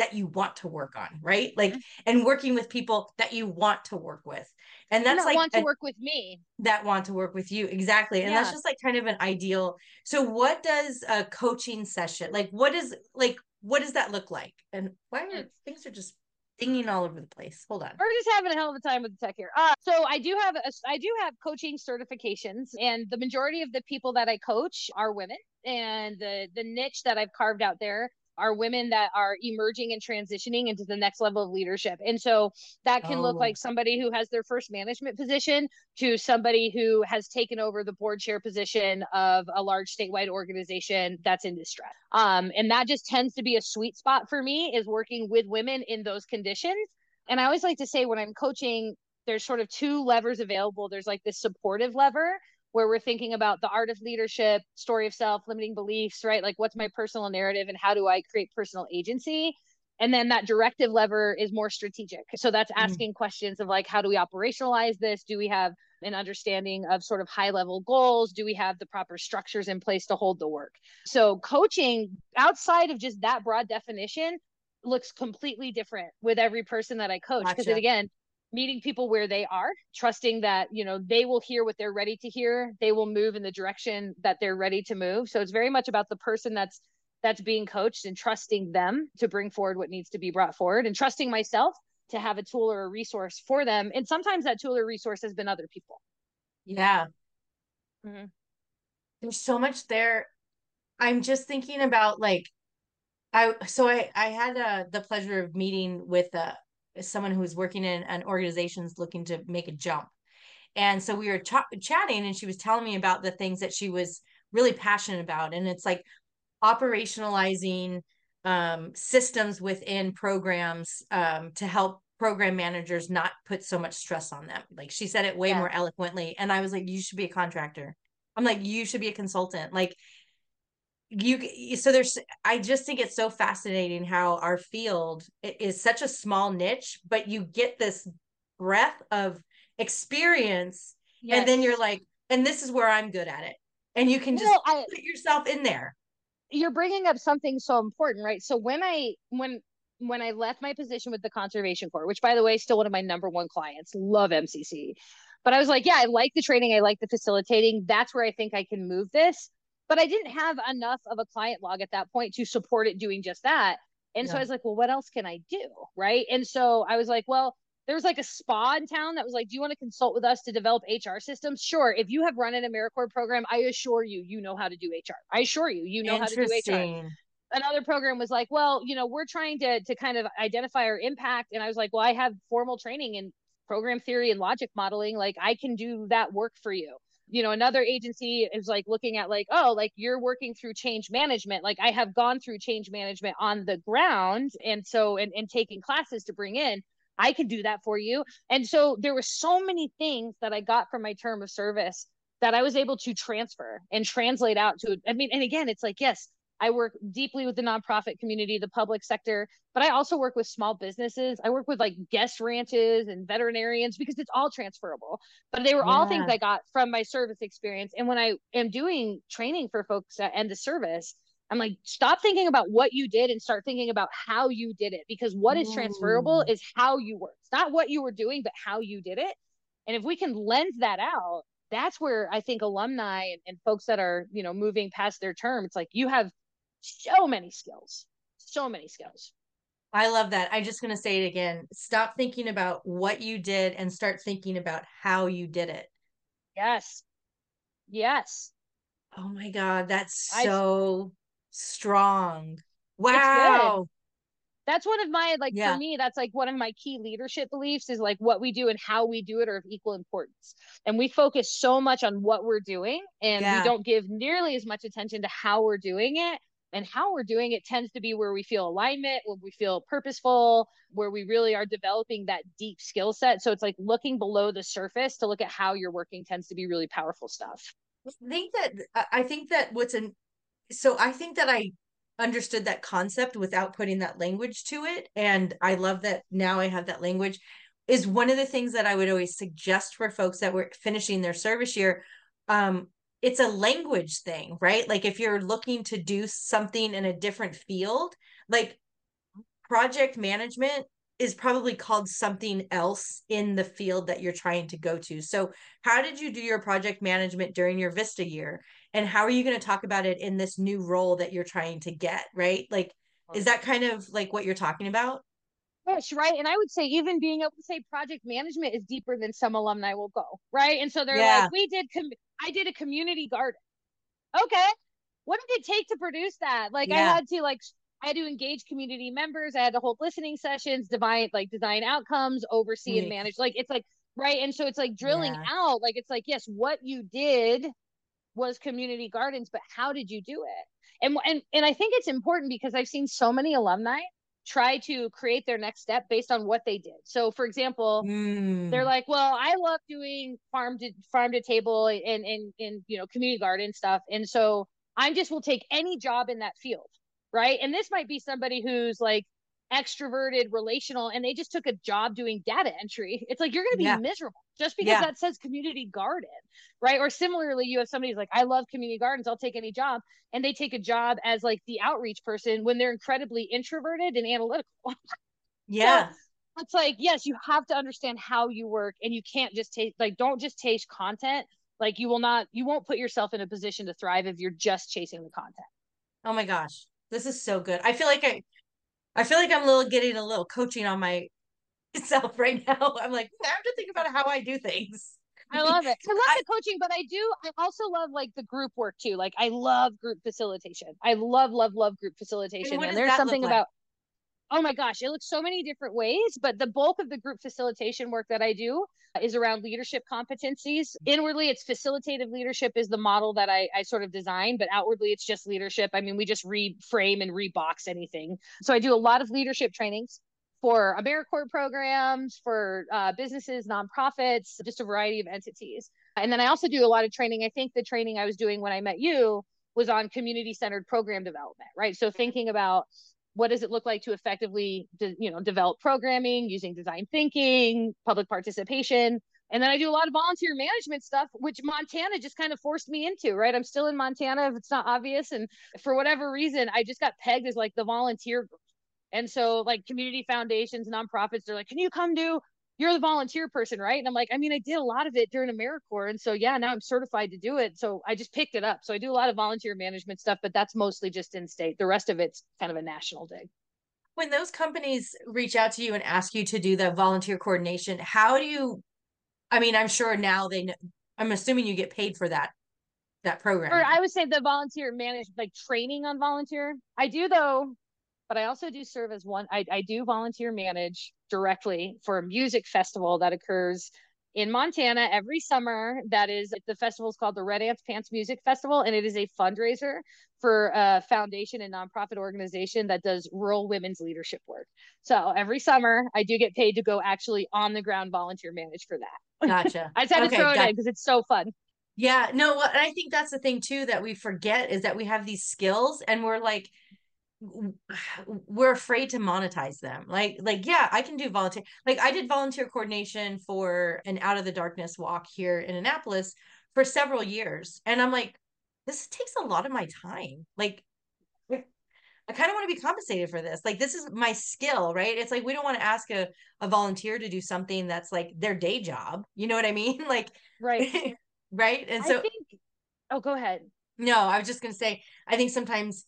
that you want to work on, right? Like, mm-hmm. and working with people that you want to work with. And that's like want to a, work with me. That want to work with you. Exactly. And yeah. that's just like kind of an ideal. So what does a coaching session, like what is like, what does that look like? And why are mm. things are just dinging all over the place. Hold on. We're just having a hell of a time with the tech here. Uh, so I do have a, I do have coaching certifications, and the majority of the people that I coach are women. And the the niche that I've carved out there are women that are emerging and transitioning into the next level of leadership. And so that can oh. look like somebody who has their first management position to somebody who has taken over the board chair position of a large statewide organization that's in distress. Um, and that just tends to be a sweet spot for me is working with women in those conditions. And I always like to say when I'm coaching, there's sort of two levers available. There's like this supportive lever where we're thinking about the art of leadership, story of self, limiting beliefs, right? Like what's my personal narrative and how do I create personal agency? And then that directive lever is more strategic. So that's mm-hmm. asking mm. questions of like, how do we operationalize this? Do we have an understanding of sort of high level goals? Do we have the proper structures in place to hold the work? So coaching outside of just that broad definition looks completely different with every person that I coach. Because gotcha. again, meeting people where they are trusting that you know they will hear what they're ready to hear. They will move in the direction that they're ready to move. So it's very much about the person that's that's being coached and trusting them to bring forward what needs to be brought forward and trusting myself to have a tool or a resource for them. And sometimes that tool or resource has been other people. Yeah. Mm-hmm. there's so much there. I'm just thinking about like i so i i had uh, the pleasure of meeting with uh someone who was working in an organization's looking to make a jump. And so we were ch- chatting, and she was telling me about the things that she was really passionate about. And it's like operationalizing um, systems within programs um, to help program managers not put so much stress on them. Like she said it way yeah. more eloquently. And I was like, you should be a contractor. I'm like, you should be a consultant. Like, you so there's i just think it's so fascinating how our field is such a small niche but you get this breadth of experience yes. and then you're like and this is where i'm good at it. And you can just well, I, put yourself in there. You're bringing up something so important right? So when i when when i left my position with the conservation corps which by the way still one of my number one clients love mcc but i was like yeah i like the training i like the facilitating that's where i think i can move this but I didn't have enough of a client log at that point to support it doing just that. And yeah. so I was like, well, what else can I do? Right. And so I was like, well, there was like a spa in town that was like, do you want to consult with us to develop HR systems? Sure. If you have run an AmeriCorps program, I assure you, you know how to do HR. I assure you, you know how to do HR. Another program was like, well, you know, we're trying to to kind of identify our impact. And I was like, well, I have formal training in program theory and logic modeling. Like I can do that work for you you know another agency is like looking at like oh like you're working through change management. Like i have gone through change management on the ground and so and, and taking classes to bring in. I can do that for you. And so there were so many things that i got from my term of service that i was able to transfer and translate out to i mean and again it's like yes I work deeply with the nonprofit community, the public sector, but I also work with small businesses. I work with like guest ranches and veterinarians because it's all transferable. But they were yeah. all things I got from my service experience. And when I am doing training for folks at end of service, I'm like, stop thinking about what you did and start thinking about how you did it because what is transferable mm. is how you work. It's not what you were doing, but how you did it. And if we can lend that out, that's where I think alumni and, and folks that are, you know, moving past their term, it's like you have so many skills, so many skills. I love that. I'm just going to say it again. Stop thinking about what you did and start thinking about how you did it. Yes. Yes. Oh my God. That's so I, strong. Wow that's one of my like yeah. for me that's like one of my key leadership beliefs is like what we do and how we do it are of equal importance and we focus so much on what we're doing and yeah. we don't give nearly as much attention to how we're doing it and how we're doing it tends to be where we feel alignment where we feel purposeful where we really are developing that deep skill set. So it's like looking below the surface to look at how you're working tends to be really powerful stuff. I think that i think that what's an so i think that i understood that concept without putting that language to it and i love that now i have that language is one of the things that i would always suggest for folks that were finishing their service year um, it's a language thing, right? Like if you're looking to do something in a different field, like project management is probably called something else in the field that you're trying to go to. So, how did you do your project management during your Vista year? And how are you going to talk about it in this new role that you're trying to get, right? Like, is that kind of like what you're talking about? Yes, right. And I would say even being able to say project management is deeper than some alumni will go, right? And so they're yeah. like, we did, com- I did a community garden. Okay. What did it take to produce that? Like, yeah. I had to like I had to engage community members. I had to hold listening sessions, divine like design outcomes, oversee and manage. Like it's like right, and so it's like drilling yeah. out. Like it's like yes, what you did was community gardens, but how did you do it? And and and I think it's important because I've seen so many alumni try to create their next step based on what they did. So for example, mm. they're like, well, I love doing farm to farm to table and and and you know community garden stuff. And so I just will take any job in that field right? And this might be somebody who's like extroverted, relational, and they just took a job doing data entry. It's like you're going to be yeah. miserable just because yeah. that says community garden, right? Or similarly, you have somebody who's like, I love community gardens, I'll take any job. And they take a job as like the outreach person when they're incredibly introverted and analytical. [laughs] Yeah. so, it's like, yes, you have to understand how you work and you can't just take, like, don't just taste content. Like, you will not, you won't put yourself in a position to thrive if you're just chasing the content. Oh my gosh. This is so good. I feel like I I feel like I'm a little getting a little coaching on myself [laughs] right now. I'm like, I have to think about how I do things. I love it. [laughs] I love I, the coaching, but I do. I also love like the group work too. Like I love group facilitation. I love, love, love group facilitation. And, and there's something like? about oh my gosh, it looks so many different ways, but the bulk of the group facilitation work that I do is around leadership competencies. Inwardly, it's facilitative leadership is the model that I, I sort of design, but outwardly, it's just leadership. I mean, we just reframe and rebox anything. So I do a lot of leadership trainings for AmeriCorps programs, for uh, businesses, nonprofits, just a variety of entities. And then I also do a lot of training. I think the training I was doing when I met you was on community centered program development, right? So thinking about what does it look like to effectively de- you know develop programming using design thinking public participation? And then i do a lot of volunteer management stuff which montana just kind of forced me into right? I'm still in montana if it's not obvious and for whatever reason i just got pegged as like the volunteer group. And so like community foundations nonprofits they're like can you come do you're the volunteer person, right? And I'm like, I mean, I did a lot of it during AmeriCorps. And so, yeah, now I'm certified to do it. So I just picked it up. So I do a lot of volunteer management stuff, but that's mostly just in state. The rest of it's kind of a national dig. When those companies reach out to you and ask you to do the volunteer coordination, how do you, I mean, I'm sure now they know, I'm assuming you get paid for that that program. Or I would say the volunteer manage like training on volunteer. I do though but I also do serve as one. I, I do volunteer manage directly for a music festival that occurs in Montana every summer. That is the festival is called the Red Ants Pants Music Festival, and it is a fundraiser for a foundation and nonprofit organization that does rural women's leadership work. So every summer, I do get paid to go actually on the ground volunteer manage for that. Gotcha. [laughs] I just had okay, to throw it in because it's so fun. Yeah, no, and I think that's the thing too that we forget is that we have these skills and we're like, [sighs] we're afraid to monetize them like like yeah i can do volunteer like i did volunteer coordination for an out of the darkness walk here in annapolis for several years and i'm like this takes a lot of my time like I kind of want to be compensated for this. Like this is my skill, right? It's like we don't want to ask a, a volunteer to do something that's like their day job. You know what I mean? [laughs] Like right. [laughs] right. And so think, oh go ahead. No, I was just gonna say I think sometimes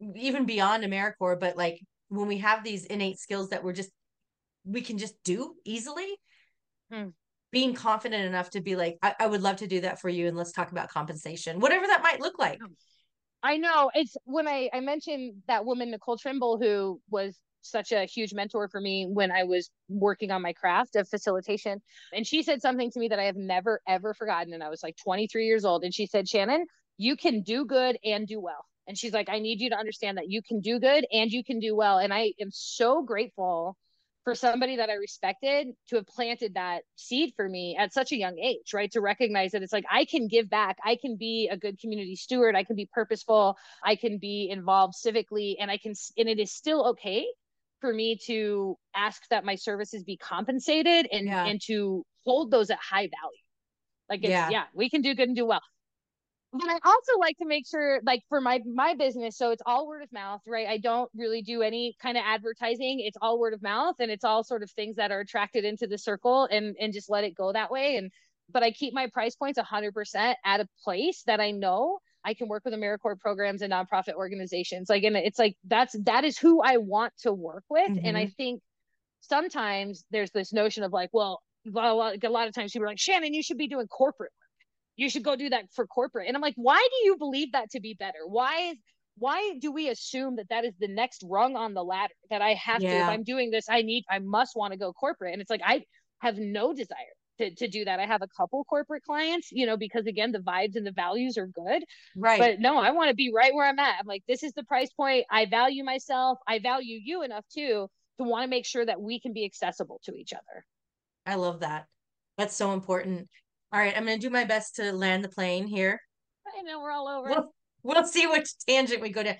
even beyond AmeriCorps, but like when we have these innate skills that we're just we can just do easily, hmm. being confident enough to be like, I, I would love to do that for you, and let's talk about compensation, whatever that might look like. I know it's when I I mentioned that woman Nicole Trimble who was such a huge mentor for me when I was working on my craft of facilitation. And she said something to me that I have never, ever forgotten. And I was like 23 years old. And she said, Shannon, you can do good and do well. And she's like, I need you to understand that you can do good and you can do well. And I am so grateful for somebody that I respected to have planted that seed for me at such a young age, right? To recognize that it's like I can give back, I can be a good community steward, I can be purposeful, I can be involved civically, and I can, and it is still okay for me to ask that my services be compensated and yeah. and to hold those at high value. Like, yeah. yeah, we can do good and do well but I also like to make sure, like for my my business, so it's all word of mouth, right? I don't really do any kind of advertising. It's all word of mouth, and it's all sort of things that are attracted into the circle, and and just let it go that way. And but I keep my price points 100% at a place that I know I can work with AmeriCorps programs and nonprofit organizations. Like, and it's like that's that is who I want to work with. Mm-hmm. And I think sometimes there's this notion of like, well, a lot, a lot of times people are like, Shannon, you should be doing corporate work. You should go do that for corporate. And I'm like, why do you believe that to be better? Why is why do we assume that that is the next rung on the ladder that I have yeah. to? If I'm doing this, I need, I must want to go corporate. And it's like I have no desire to, to do that. I have a couple corporate clients, you know, because again, the vibes and the values are good. Right. But no, I want to be right where I'm at. I'm like, this is the price point. I value myself. I value you enough too to want to make sure that we can be accessible to each other. I love that. That's so important. All right, I'm going to do my best to land the plane here. I know we're all over. We'll, we'll see which tangent we go down.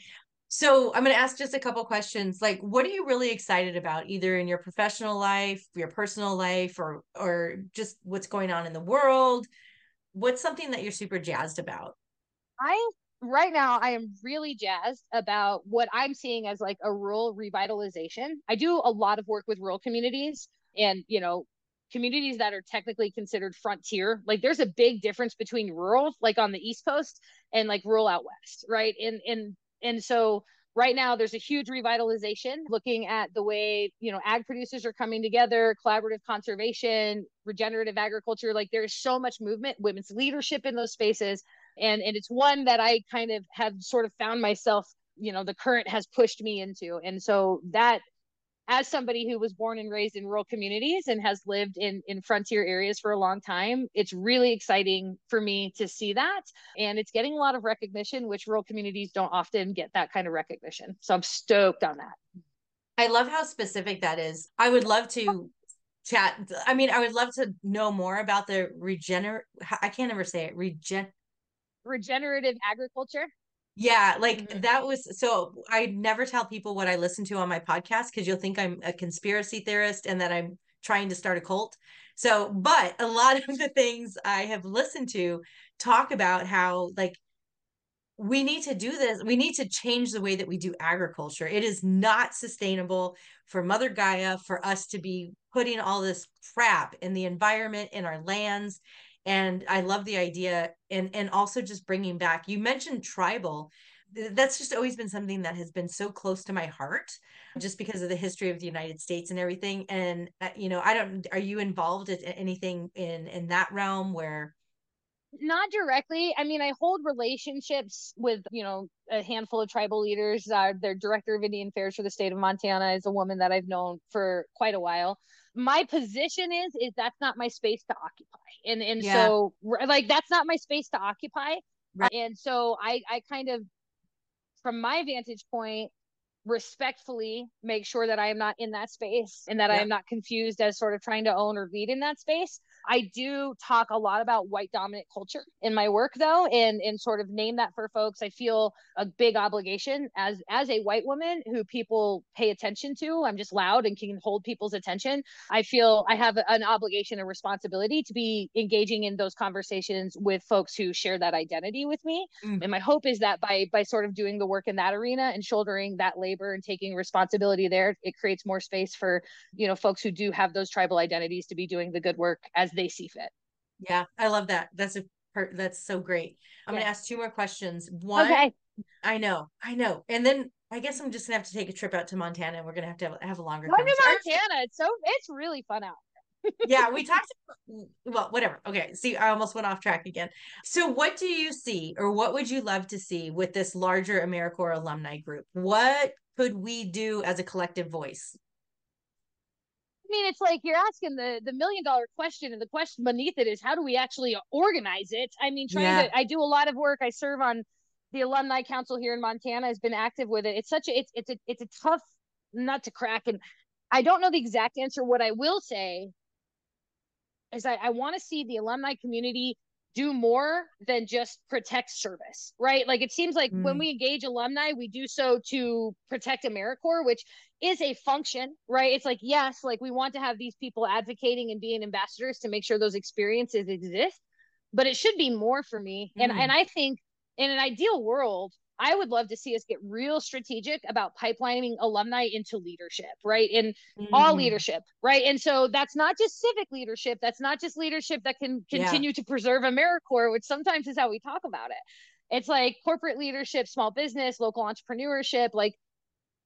So I'm going to ask just a couple questions. Like, what are you really excited about, either in your professional life, your personal life, or or just what's going on in the world? What's something that you're super jazzed about? I right now I am really jazzed about what I'm seeing as like a rural revitalization. I do a lot of work with rural communities and you know communities that are technically considered frontier like there's a big difference between rural like on the east coast and like rural out west right? And and and so right now there's a huge revitalization looking at the way you know ag producers are coming together collaborative conservation regenerative agriculture like there's so much movement women's leadership in those spaces and and it's one that i kind of have sort of found myself you know the current has pushed me into and so that as somebody who was born and raised in rural communities and has lived in in frontier areas for a long time it's really exciting for me to see that. And it's getting a lot of recognition which rural communities don't often get that kind of recognition. So i'm stoked on that. I love how specific that is. I would love to chat i mean i would love to know more about the regener i can't ever say it regen regenerative agriculture yeah, like mm-hmm. that was so I never tell people what I listen to on my podcast because you'll think I'm a conspiracy theorist and that I'm trying to start a cult. So, but a lot [laughs] of the things I have listened to talk about how like we need to do this. We need to change the way that we do agriculture. It is not sustainable for Mother Gaia for us to be putting all this crap in the environment, in our lands, and i love the idea and and also just bringing back you mentioned tribal. That's just always been something that has been so close to my heart just because of the history of the united states and everything. And uh, you know i don't are you involved in anything in in that realm where not directly. I mean i hold relationships with you know a handful of tribal leaders. Uh, their director of indian affairs for the state of montana is a woman that i've known for quite a while my position is is that's not my space to occupy and and yeah. so like that's not my space to occupy right. and so i i kind of from my vantage point respectfully make sure that I am not in that space and that yeah. I am not confused as sort of trying to own or lead in that space. I do talk a lot about white dominant culture in my work though and and sort of name that for folks. I feel a big obligation as as a white woman who people pay attention to. I'm just loud and can hold people's attention. I feel I have an obligation and responsibility to be engaging in those conversations with folks who share that identity with me. Mm. And my hope is that by by sort of doing the work in that arena and shouldering that labor labor and taking responsibility there it creates more space for you know folks who do have those tribal identities to be doing the good work as they see fit yeah i love that that's a part that's so great i'm yeah. going to ask two more questions one okay. i know i know and then I guess I'm just gonna have to take a trip out to Montana, and we're gonna have to have, have a longer. Go to Montana. It's so it's really fun out yeah, we [laughs] talked about, well, whatever. Okay. See, I almost went off track again. So, what do you see, or what would you love to see with this larger AmeriCorps alumni group? What could we do as a collective voice? I mean, it's like you're asking the the million dollar question, and the question beneath it is how do we actually organize it? I mean, trying yeah. to. I do a lot of work. I serve on the alumni council here in Montana. Has been active with it. It's such a it's it's a it's a tough nut to crack, and I don't know the exact answer. What I will say is I, I want to see the alumni community do more than just protect service, right? Like it seems like mm. when we engage alumni, we do so to protect AmeriCorps, which is a function, right? It's like, yes, like we want to have these people advocating and being ambassadors to make sure those experiences exist, but it should be more for me. Mm. And and I think in an ideal world, I would love to see us get real strategic about pipelining alumni into leadership, right? In mm. all leadership, right? And so that's not just civic leadership. That's not just leadership that can continue yeah. to preserve AmeriCorps, which sometimes is how we talk about it. It's like corporate leadership, small business, local entrepreneurship. Like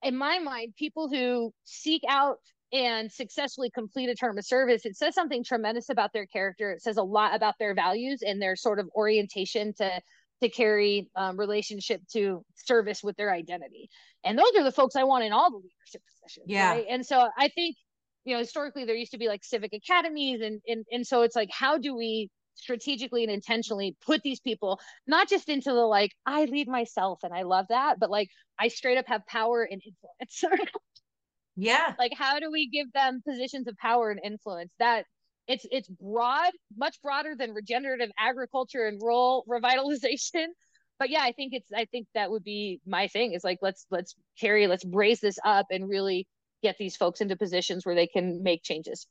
in my mind, people who seek out and successfully complete a term of service, it says something tremendous about their character. It says a lot about their values and their sort of orientation to to carry um, relationship to service with their identity. And those are the folks I want in all the leadership positions. Yeah. Right? And so I think, you know, historically there used to be like civic academies and, and, and so it's like, how do we strategically and intentionally put these people not just into the like, I lead myself and I love that, but like I straight up have power and influence. [laughs] yeah. Like how do we give them positions of power and influence? That it's it's broad, much broader than regenerative agriculture and rural [laughs] revitalization. But yeah, I think it's I think that would be my thing is like let's let's carry let's brace this up and really get these folks into positions where they can make changes.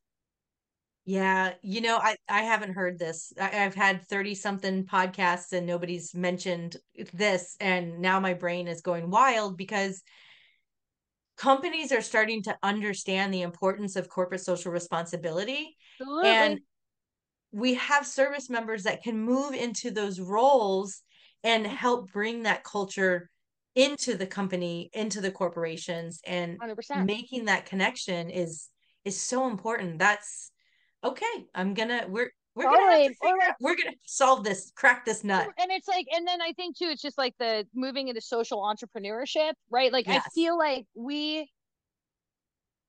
Yeah, you know, I I haven't heard this. I, have had 30 something podcasts and nobody's mentioned this and now my brain is going wild because companies are starting to understand the importance of corporate social responsibility Absolutely. and we have service members that can move into those roles and help bring that culture into the company into the corporations and 100%. making that connection is is so important that's okay i'm gonna we're we're totally. gonna figure we're gonna solve this, crack this nut. And it's like, and then I think too, it's just like the moving into social entrepreneurship, right? Like yes. I feel like we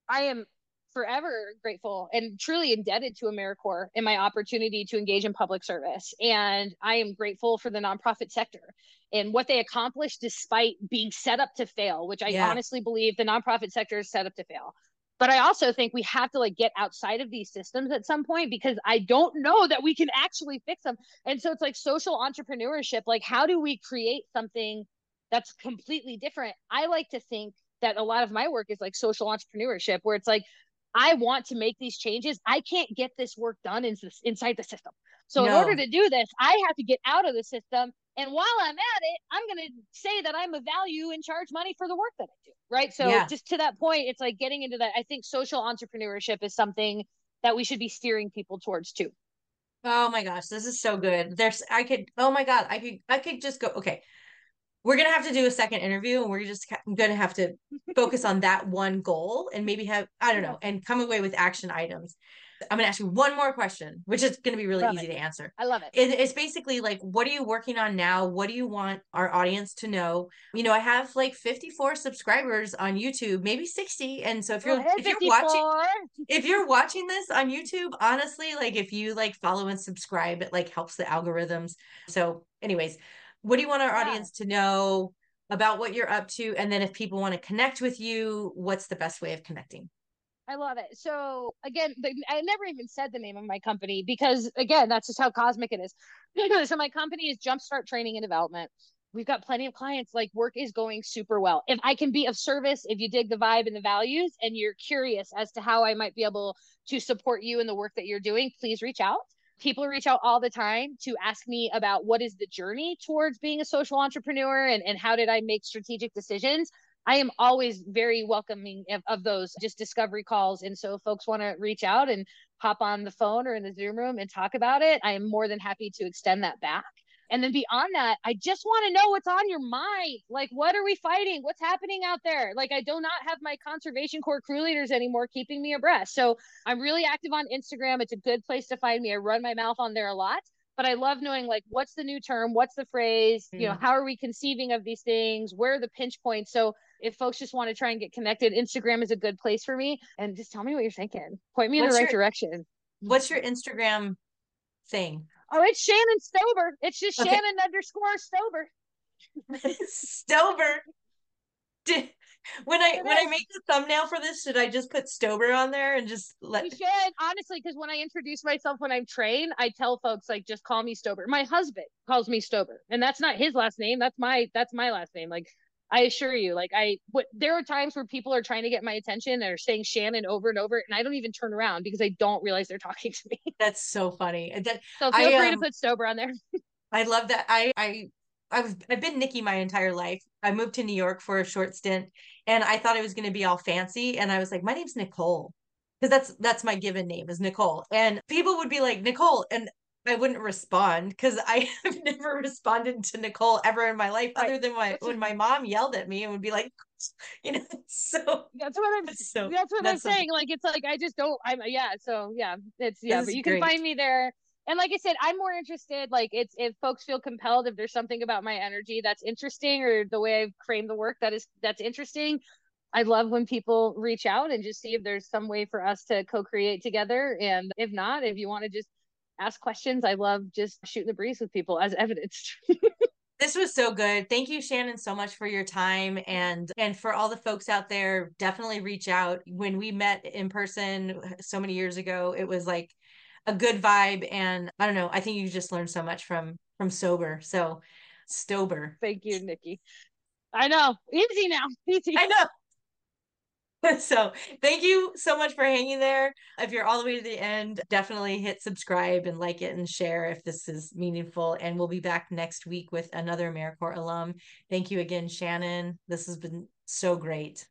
I am forever grateful and truly indebted to AmeriCorps in my opportunity to engage in public service. And I am grateful for the nonprofit sector and what they accomplished despite being set up to fail, which I yeah. honestly believe the nonprofit sector is set up to fail but i also think we have to like get outside of these systems at some point because i don't know that we can actually fix them. And so it's like social entrepreneurship like how do we create something that's completely different? I like to think that a lot of my work is like social entrepreneurship where it's like i want to make these changes. I can't get this work done in, inside the system. So no. in order to do this i have to get out of the system and while I'm at it, I'm going to say that I'm a value and charge money for the work that I do. Right. So yeah. just to that point, it's like getting into that. I think social entrepreneurship is something that we should be steering people towards too. Oh my gosh, this is so good. There's, I could, oh my God, I could, I could just go, okay. We're going to have to do a second interview and we're just going to have to [laughs] focus on that one goal and maybe have, I don't know, and come away with action items. I'm going to ask you one more question, which is going to be really love easy it. to answer. I love it. it. It's basically like, what are you working on now? What do you want our audience to know? You know, I have like 54 subscribers on YouTube, maybe 60. And so if you're if you're watching if you're watching this on YouTube, honestly, like if you like follow and subscribe, it like helps the algorithms. So, anyways, what do you want our yeah. audience to know about what you're up to? And then if people want to connect with you, what's the best way of connecting? I love it. So again, I never even said the name of my company because again, that's just how cosmic it is. [clears throat] so my company is Jumpstart Training and Development. We've got plenty of clients. Like work is going super well. If I can be of service, if you dig the vibe and the values, and you're curious as to how I might be able to support you in the work that you're doing, please reach out. People reach out all the time to ask me about what is the journey towards being a social entrepreneur and, and how did I make strategic decisions I am always very welcoming of, of, those just discovery calls. And so if folks want to reach out and hop on the phone or in the Zoom room and talk about it, I am more than happy to extend that back. And then beyond that, I just want to know what's on your mind. Like, what are we fighting? What's happening out there? Like, I do not have my conservation corps crew leaders anymore keeping me abreast. So I'm really active on Instagram. It's a good place to find me. I run my mouth on there a lot but I love knowing like what's the new term, what's the phrase, mm. you know, mm. how are we conceiving of these things, where are the pinch points. So if folks just want to try and get connected, Instagram is a good place for me. And just tell me what you're thinking. Point me what's in the right your, direction. What's your Instagram thing? Oh, it's Shannon Stober. It's just okay. Shannon underscore Stober. [laughs] Stober. [laughs] [laughs] When I when I make the thumbnail for this, should I just put Stober on there and just let? You should honestly, because when I introduce myself when I'm trained, I tell folks like just call me Stober. My husband calls me Stober, and that's not his last name. That's my that's my last name. Like I assure you, like I what there are times where people are trying to get my attention and are saying Shannon over and over, and I don't even turn around because I don't realize they're talking to me. That's so funny. That so feel I, free um, to put Stober on there. [laughs] I love that. I I I've I've been Nikki my entire life. I moved to New York for a short stint and I thought I was going to be all fancy and I was like my name's Nicole because that's that's my given name is Nicole. And people would be like Nicole and I wouldn't respond because I [laughs] have never responded to Nicole ever in my life, right. other than my when my mom yelled at me and would be like, [laughs] you know. So that's what I'm. So that's what that's I'm saying. Like it's like I just don't. I'm yeah. So yeah, it's yeah. But you can find me there. And like I said, I'm more interested. Like it's if folks feel compelled, if there's something about my energy that's interesting, or the way I've framed the work that is that's interesting, I love when people reach out and just see if there's some way for us to co-create together. And if not, if you want to just ask questions, I love just shooting the breeze with people as evidenced. [laughs] this was so good. Thank you, Shannon, so much for your time and and for all the folks out there. Definitely reach out. When we met in person uh, so many years ago, it was like a good vibe, and I don't know. I think you just learned so much from from sober. So Stober. Thank you, Nikki. I know. Easy now. [laughs] Easy. I know. [laughs] so thank you so much for hanging there. If you're all the way to the end, definitely hit subscribe and like it and share if this is meaningful. And we'll be back next week with another AmeriCorps alum. Thank you again, Shannon. This has been so great.